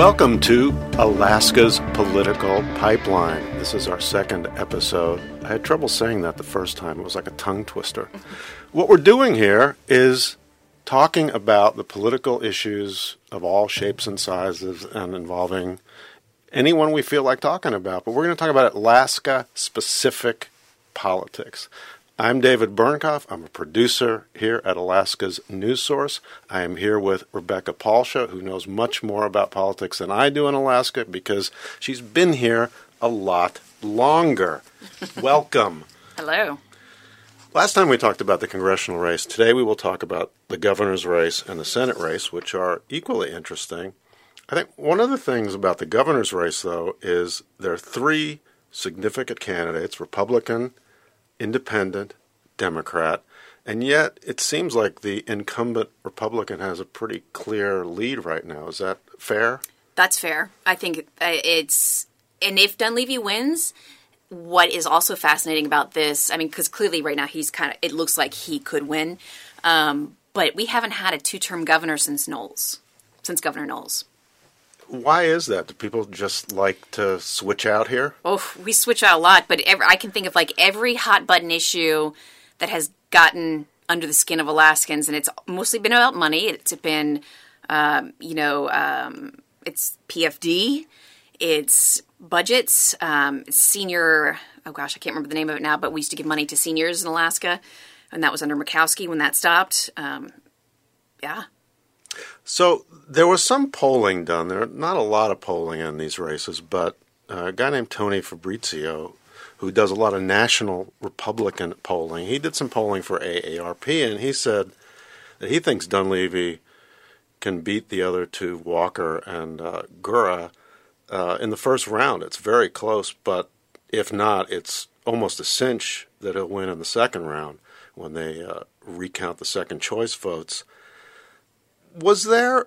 Welcome to Alaska's Political Pipeline. This is our second episode. I had trouble saying that the first time, it was like a tongue twister. What we're doing here is talking about the political issues of all shapes and sizes and involving anyone we feel like talking about. But we're going to talk about Alaska specific politics. I'm David Bernknopf. I'm a producer here at Alaska's News Source. I am here with Rebecca Palsha, who knows much more about politics than I do in Alaska because she's been here a lot longer. Welcome. Hello. Last time we talked about the congressional race. Today we will talk about the governor's race and the Senate race, which are equally interesting. I think one of the things about the governor's race, though, is there are three significant candidates Republican, independent, Democrat, and yet it seems like the incumbent Republican has a pretty clear lead right now. Is that fair? That's fair. I think uh, it's, and if Dunleavy wins, what is also fascinating about this, I mean, because clearly right now he's kind of, it looks like he could win, um, but we haven't had a two term governor since Knowles, since Governor Knowles. Why is that? Do people just like to switch out here? Oh, we switch out a lot, but every, I can think of like every hot button issue that has gotten under the skin of Alaskans, and it's mostly been about money. It's been, um, you know, um, it's PFD, it's budgets, um, senior. Oh gosh, I can't remember the name of it now, but we used to give money to seniors in Alaska, and that was under Murkowski when that stopped. Um, yeah. So there was some polling done. There not a lot of polling in these races, but uh, a guy named Tony Fabrizio, who does a lot of national Republican polling, he did some polling for AARP, and he said that he thinks Dunleavy can beat the other two, Walker and uh, Gara, uh, in the first round. It's very close, but if not, it's almost a cinch that he'll win in the second round when they uh, recount the second choice votes was there,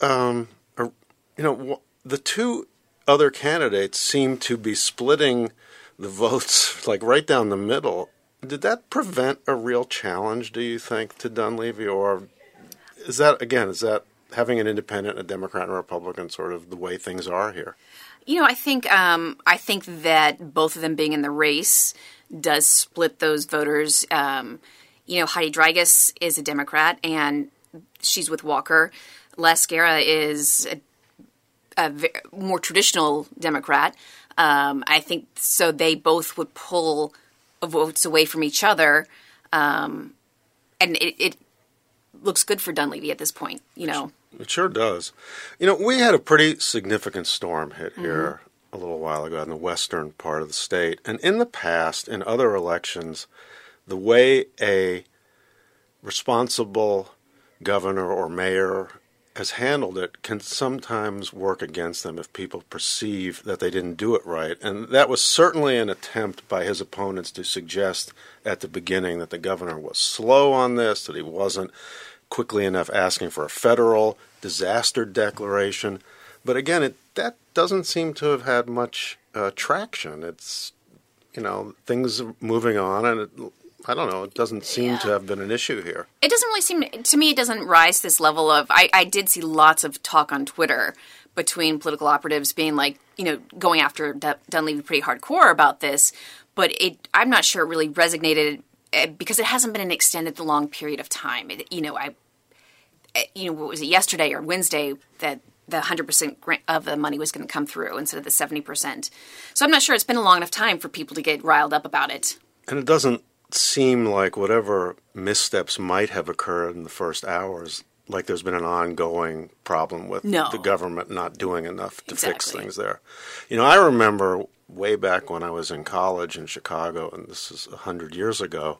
um, a, you know, the two other candidates seem to be splitting the votes like right down the middle. Did that prevent a real challenge, do you think, to Dunleavy, or is that again is that having an independent, a Democrat, and a Republican sort of the way things are here? You know, I think um, I think that both of them being in the race does split those voters. Um, you know, Heidi Drygas is a Democrat, and she's with Walker. Les Gara is a, a more traditional Democrat. Um, I think so. They both would pull votes away from each other, um, and it, it, looks good for Dunleavy at this point. You know, it sure does. You know, we had a pretty significant storm hit here mm-hmm. a little while ago in the western part of the state, and in the past, in other elections, the way a responsible governor or mayor has handled it can sometimes work against them if people perceive that they didn't do it right. And that was certainly an attempt by his opponents to suggest at the beginning that the governor was slow on this, that he wasn't quickly enough asking for a federal disaster declaration. But again, it, that doesn't seem to have had much uh, traction. It's, you know, things are moving on, and it I don't know. It doesn't seem yeah. to have been an issue here. It doesn't really seem to me. It doesn't rise to this level of. I, I did see lots of talk on Twitter between political operatives being like, you know, going after Dunleavy pretty hardcore about this, but it. I'm not sure it really resonated eh, because it hasn't been an extended long period of time. It, you know, I. Eh, you know, what was it yesterday or Wednesday that the 100% of the money was going to come through instead of the 70%. So I'm not sure it's been a long enough time for people to get riled up about it. And it doesn't seem like whatever missteps might have occurred in the first hours, like there's been an ongoing problem with no. the government not doing enough to exactly. fix things there. You know, I remember way back when I was in college in Chicago, and this is 100 years ago,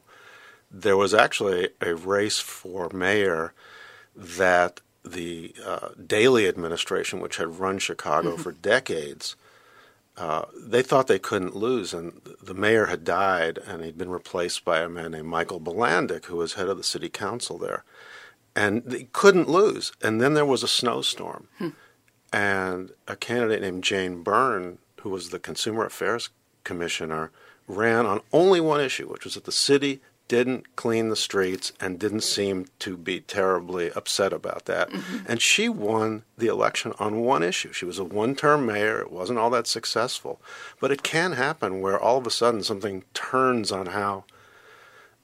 there was actually a race for mayor that the uh, Daley administration, which had run Chicago mm-hmm. for decades, uh, they thought they couldn't lose, and the mayor had died, and he'd been replaced by a man named Michael Bilandic, who was head of the city council there, and they couldn't lose. And then there was a snowstorm, hmm. and a candidate named Jane Byrne, who was the consumer affairs commissioner, ran on only one issue, which was that the city didn't clean the streets and didn't seem to be terribly upset about that. Mm-hmm. And she won the election on one issue. She was a one term mayor, it wasn't all that successful. But it can happen where all of a sudden something turns on how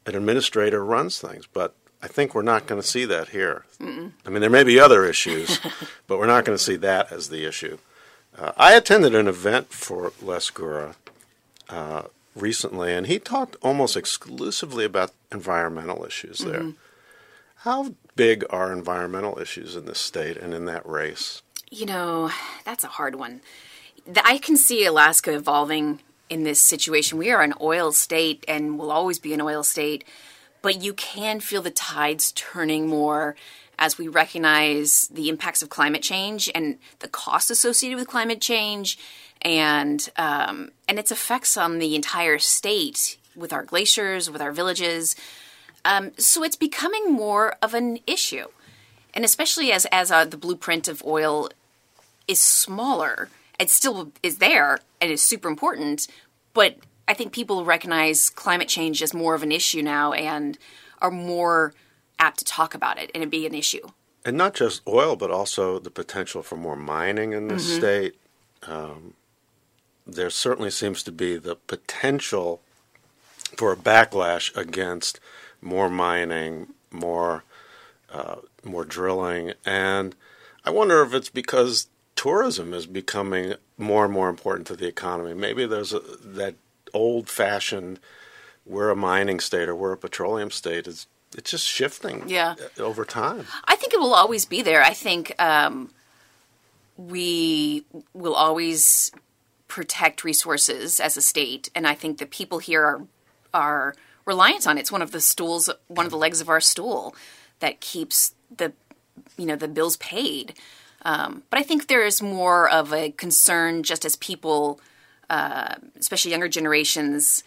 an administrator runs things. But I think we're not going to see that here. Mm-mm. I mean, there may be other issues, but we're not going to see that as the issue. Uh, I attended an event for Les Gara uh, recently, and he talked almost exclusively about environmental issues there. Mm-hmm. How big are environmental issues in this state and in that race? You know, that's a hard one. I can see Alaska evolving in this situation. We are an oil state and will always be an oil state, but you can feel the tides turning more as we recognize the impacts of climate change and the costs associated with climate change and um, and its effects on the entire state with our glaciers, with our villages. Um, so it's becoming more of an issue, and especially as as uh, the blueprint of oil is smaller, it still is there and is super important. But I think people recognize climate change as more of an issue now and are more apt to talk about it and it be an issue. And not just oil, but also the potential for more mining in this mm-hmm. state. Um, there certainly seems to be the potential for a backlash against more mining, more uh, more drilling, and I wonder if it's because tourism is becoming more and more important to the economy. Maybe there's a, that old-fashioned we're a mining state or we're a petroleum state is it's just shifting yeah. over time. I think it will always be there. I think um, we will always protect resources as a state, and I think the people here are are reliant on it. It's one of the stools, one of the legs of our stool that keeps the you know the bills paid. Um, but I think there is more of a concern just as people, uh, especially younger generations,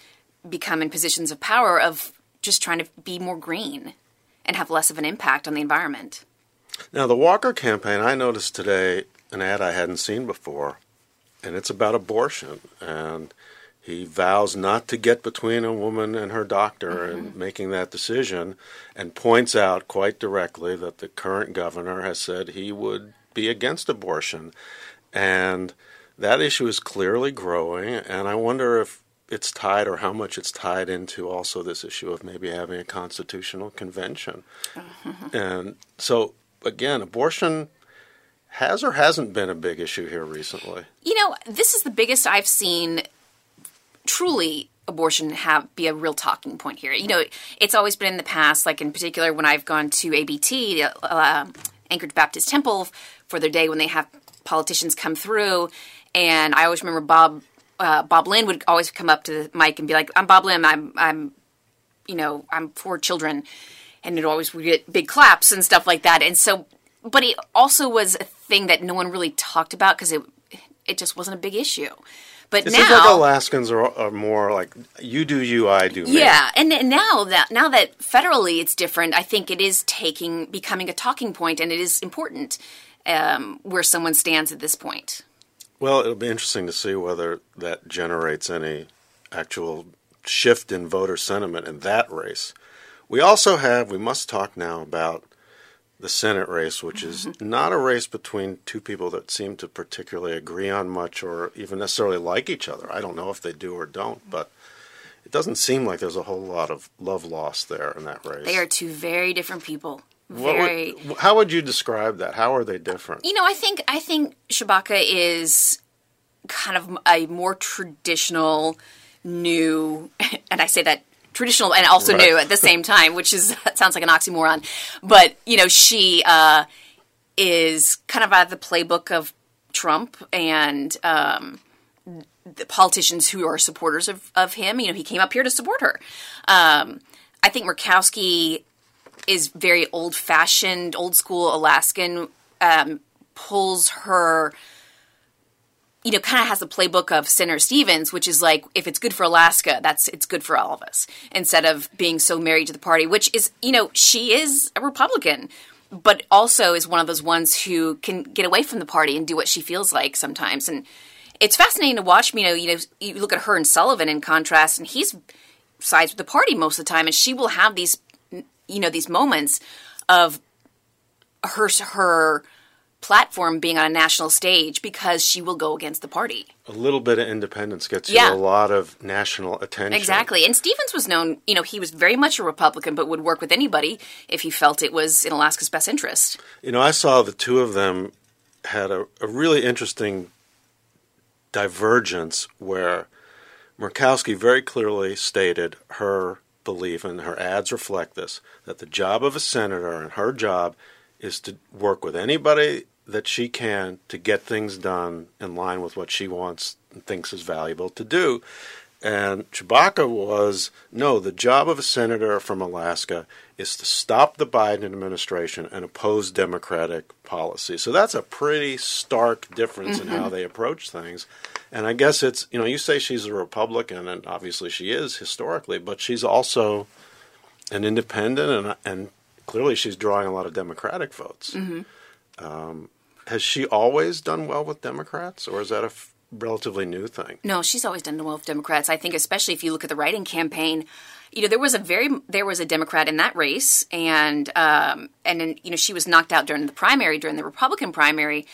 become in positions of power of just trying to be more green and have less of an impact on the environment. Now, the Walker campaign, I noticed today an ad I hadn't seen before and it's about abortion. And he vows not to get between a woman and her doctor mm-hmm. in making that decision, and points out quite directly that the current governor has said he would be against abortion. And that issue is clearly growing, and I wonder if it's tied or how much it's tied into also this issue of maybe having a constitutional convention. Mm-hmm. And so, again, abortion has or hasn't been a big issue here recently? You know, this is the biggest I've seen truly abortion have be a real talking point here. You know, it's always been in the past, like in particular when I've gone to ABT, uh, Anchorage Baptist Temple, for their day when they have politicians come through, and I always remember Bob uh, Bob Lynn would always come up to the mic and be like, "I'm Bob Lynn. I'm I'm you know I'm for children," and it always would get big claps and stuff like that. And so but it also was a thing that no one really talked about because it it just wasn't a big issue. But it now, seems like Alaskans are, are, more like you do you, I do me. Yeah, and now that now that federally it's different, I think it is taking becoming a talking point, and it is important um, where someone stands at this point. Well, it'll be interesting to see whether that generates any actual shift in voter sentiment in that race. We also have. We must talk now about the Senate race, which is not a race between two people that seem to particularly agree on much or even necessarily like each other. I don't know if they do or don't, but it doesn't seem like there's a whole lot of love lost there in that race. They are two very different people. Very. Would, how would you describe that? How are they different? You know, I think I think Tshibaka is kind of a more traditional, new, and I say that traditional and also right. new at the same time, which is sounds like an oxymoron. But you know, she uh, is kind of out of the playbook of Trump and um, the politicians who are supporters of, of him. You know, he came up here to support her. Um, I think Murkowski is very old fashioned, old school Alaskan. Um, pulls her you know, kind of has the playbook of Senator Stevens, which is like, if it's good for Alaska, that's it's good for all of us, instead of being so married to the party, which is, you know, she is a Republican, but also is one of those ones who can get away from the party and do what she feels like sometimes. And it's fascinating to watch. You know, you know, you look at her and Sullivan in contrast, and he's sides with the party most of the time, and she will have these, you know, these moments of her her platform being on a national stage because she will go against the party. A little bit of independence gets you a lot of national attention. Exactly. And Stevens was known, you know, he was very much a Republican, but would work with anybody if he felt it was in Alaska's best interest. You know, I saw the two of them had a, a really interesting divergence where Murkowski very clearly stated her and her ads reflect this, that the job of a senator and her job is to work with anybody that she can to get things done in line with what she wants and thinks is valuable to do. And Tshibaka was no, the job of a senator from Alaska is to stop the Biden administration and oppose Democratic policy. So that's a pretty stark difference in how they approach things. And I guess it's, you know, you say she's a Republican, and obviously she is historically, but she's also an independent, and, and clearly she's drawing a lot of Democratic votes. Um, has she always done well with Democrats, or is that a f- relatively new thing? No, she's always done well with Democrats. I think, especially if you look at the write-in campaign, you know, there was a very there was a Democrat in that race, and um, and then you know she was knocked out during the primary, during the Republican primary,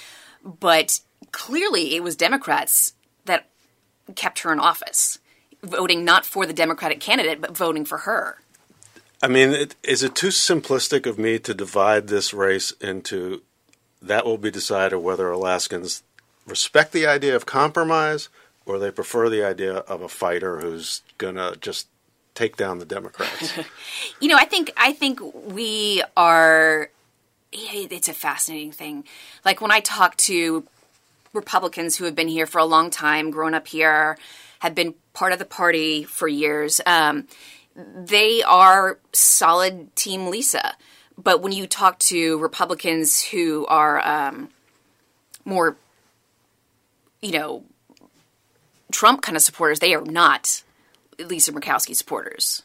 but clearly it was Democrats that kept her in office, voting not for the Democratic candidate, but voting for her. I mean, it, is it too simplistic of me to divide this race into that will be decided whether Alaskans respect the idea of compromise or they prefer the idea of a fighter who's going to just take down the Democrats? You know, I think I think we are. It's a fascinating thing. Like when I talk to Republicans who have been here for a long time, grown up here, have been part of the party for years. Um, they are solid Team Lisa. But when you talk to Republicans who are um, more, you know, Trump kind of supporters, they are not Lisa Murkowski supporters.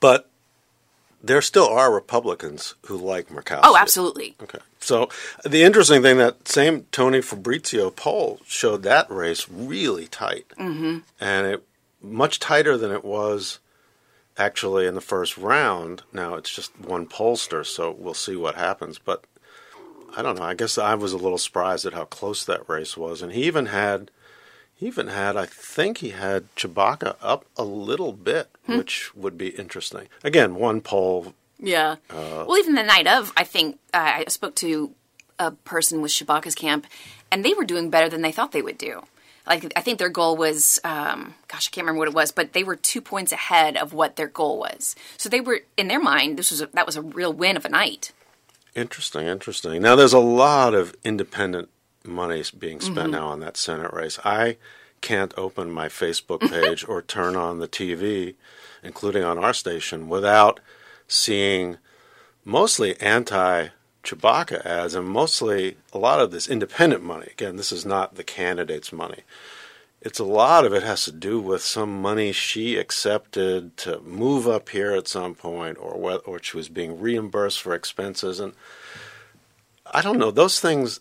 but there still are Republicans who like Murkowski. Oh, absolutely. Okay. So the interesting thing that same Tony Fabrizio poll showed that race really tight, mm-hmm. and it much tighter than it was actually in the first round. Now it's just one pollster, so we'll see what happens. But I don't know. I guess I was a little surprised at how close that race was, and he even had. He even had, I think he had Tshibaka up a little bit, which would be interesting. Again, one poll Yeah. well, even the night of, I think uh, I spoke to a person with Tshibaka's camp, and they were doing better than they thought they would do. Like I think their goal was, um, gosh, I can't remember what it was, but they were two points ahead of what their goal was. So they were, in their mind, this was a, that was a real win of a night. Interesting, interesting. Now, there's a lot of independent money being spent mm-hmm. now on that Senate race. I can't open my Facebook page or turn on the TV, including on our station, without seeing mostly anti Tshibaka ads and mostly a lot of this independent money. Again, this is not the candidate's money. It's a lot of it has to do with some money she accepted to move up here at some point, or whether, or she was being reimbursed for expenses. And I don't know; those things,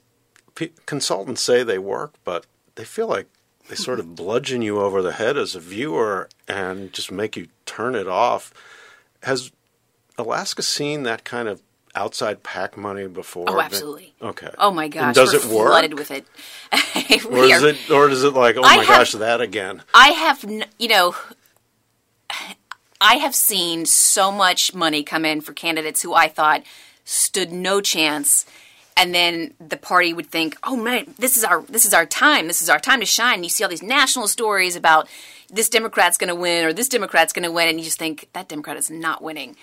pe- consultants say they work, but they feel like they sort of bludgeon you over the head as a viewer and just make you turn it off. Has Alaska seen that kind of outside PAC money before? Oh, absolutely. Okay. Oh my gosh. And does it work? flooded with it. Or is are- it, or is it like, oh I my have- gosh, that again? I have, you know, I have seen so much money come in for candidates who I thought stood no chance, and then the party would think, "Oh man, this is our this is our time. This is our time to shine." And You see all these national stories about this Democrat's going to win or this Democrat's going to win, and you just think that Democrat is not winning.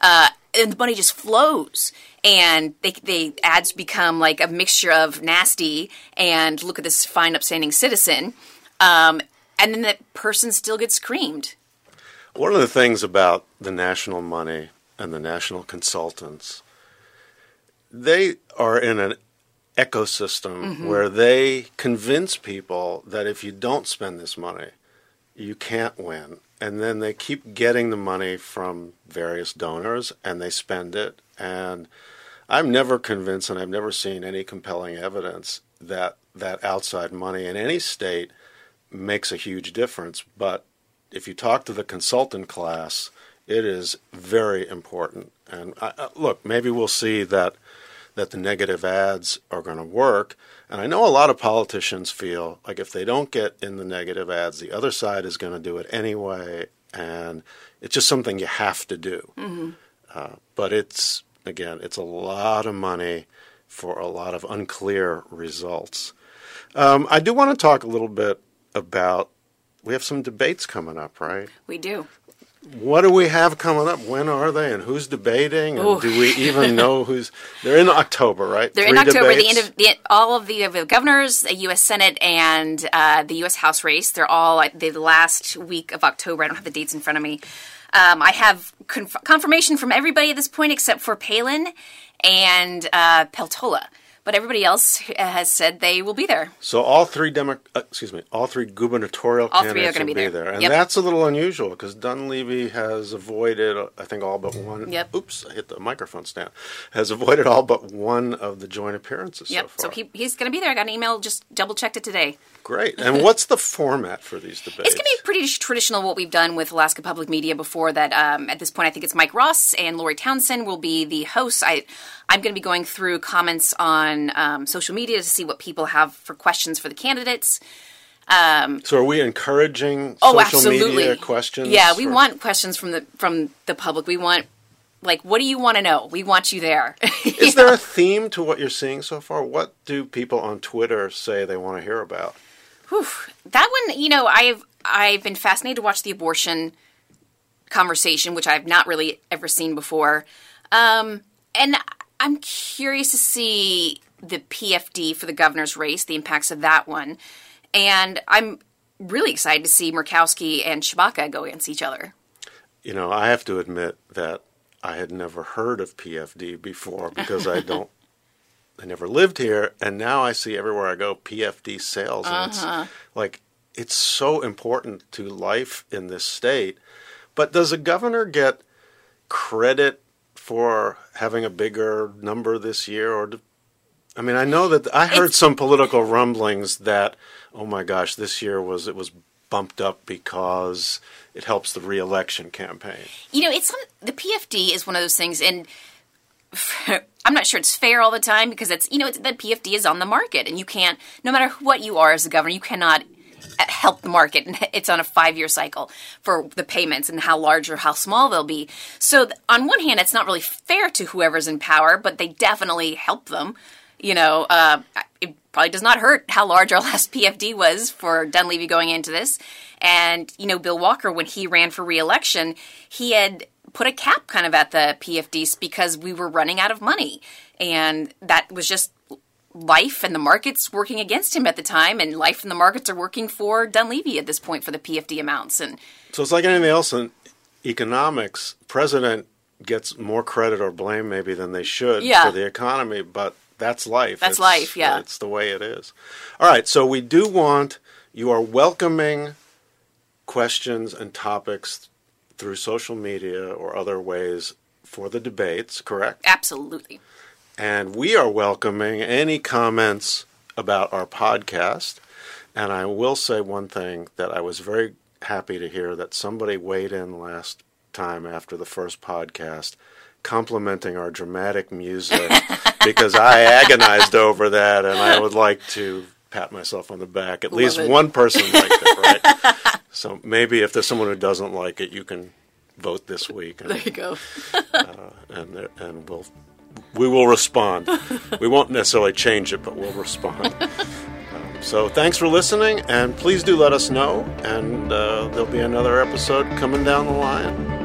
Uh, and the money just flows, and they they ads become like a mixture of nasty and look at this fine, upstanding citizen. Um, and then that person still gets creamed. One of the things about the national money and the national consultants, they are in an ecosystem where they convince people that if you don't spend this money, you can't win. And then they keep getting the money from various donors and they spend it. And I'm never convinced, and I've never seen any compelling evidence that that outside money in any state makes a huge difference. But if you talk to the consultant class, it is very important. And I, uh, look, maybe we'll see that that the negative ads are going to work. And I know a lot of politicians feel like if they don't get in the negative ads, the other side is going to do it anyway, and it's just something you have to do. Mm-hmm. Uh, but it's again, it's a lot of money for a lot of unclear results. Um, I do want to talk a little bit about. We have some debates coming up, right? We do. What do we have coming up? When are they, and who's debating? And do we even know who's? They're in October, right? They're Three in October. Debates? The end of the, all of the, the governors, the U.S. Senate, and uh, the U.S. House race. They're all the last week of October. I don't have the dates in front of me. Um, I have conf- confirmation from everybody at this point except for Palin and uh, Peltola but everybody else has said they will be there. So all three demo, uh, excuse me, all three gubernatorial all candidates three will be there. there. and yep. that's a little unusual because Dunleavy has avoided, I think, all but one. Yep. Oops, I hit the microphone stand. Has avoided all but one of the joint appearances. Yep. So, so he, he's going to be there. I got an email. Just double checked it today. Great. And what's the format for these debates? It's going to be pretty traditional what we've done with Alaska Public Media before. That um, at this point, I think it's Mike Ross and Lori Townsend will be the hosts. I I'm going to be going through comments on um, social media to see what people have for questions for the candidates. Um, so, are we encouraging oh, social absolutely. media questions? Yeah, we want questions from the from the public. We want like, what do you want to know? We want you there. Is there a theme to what you're seeing so far? What do people on Twitter say they want to hear about? Whew. That one, you know, I've I've been fascinated to watch the abortion conversation, which I've not really ever seen before, um, and I'm curious to see the PFD for the governor's race, the impacts of that one. And I'm really excited to see Murkowski and Tshibaka go against each other. You know, I have to admit that I had never heard of PFD before because I don't, I never lived here. And now I see everywhere I go PFD sales. And uh-huh. it's like, it's so important to life in this state. But does a governor get credit for having a bigger number this year, or do, I mean, I know that I heard it's, some political rumblings that, oh my gosh, this year was it was bumped up because it helps the reelection campaign. You know, it's the PFD is one of those things, and I'm not sure it's fair all the time because it's you know it's, the PFD is on the market, and you can't, no matter what you are as a governor, you cannot help the market. And it's on a five year cycle for the payments and how large or how small they'll be. So on one hand it's not really fair to whoever's in power but they definitely help them you know uh, it probably does not hurt how large our last pfd was for dunleavy going into this. And you know bill walker when he ran for reelection he had put a cap kind of at the pfds because we were running out of money and that was just life and the markets working against him at the time, and life and the markets are working for Dunleavy at this point for the PFD amounts. And so it's like anything else in economics. President gets more credit or blame maybe than they should yeah. for the economy, but that's life. That's it's, life. Yeah, it's the way it is. All right, so we do want you are welcoming questions and topics through social media or other ways for the debates, correct? Absolutely. And we are welcoming any comments about our podcast. And I will say one thing that I was very happy to hear that somebody weighed in last time after the first podcast complimenting our dramatic music because I agonized over that and I would like to pat myself on the back. At Love least it. one person liked it, right? so maybe if there's someone who doesn't like it, you can vote this week. And, there you go. uh, and, and we'll we will respond. we won't necessarily change it, but we'll respond. Um, so thanks for listening, and please do let us know. And uh, there'll be another episode coming down the line.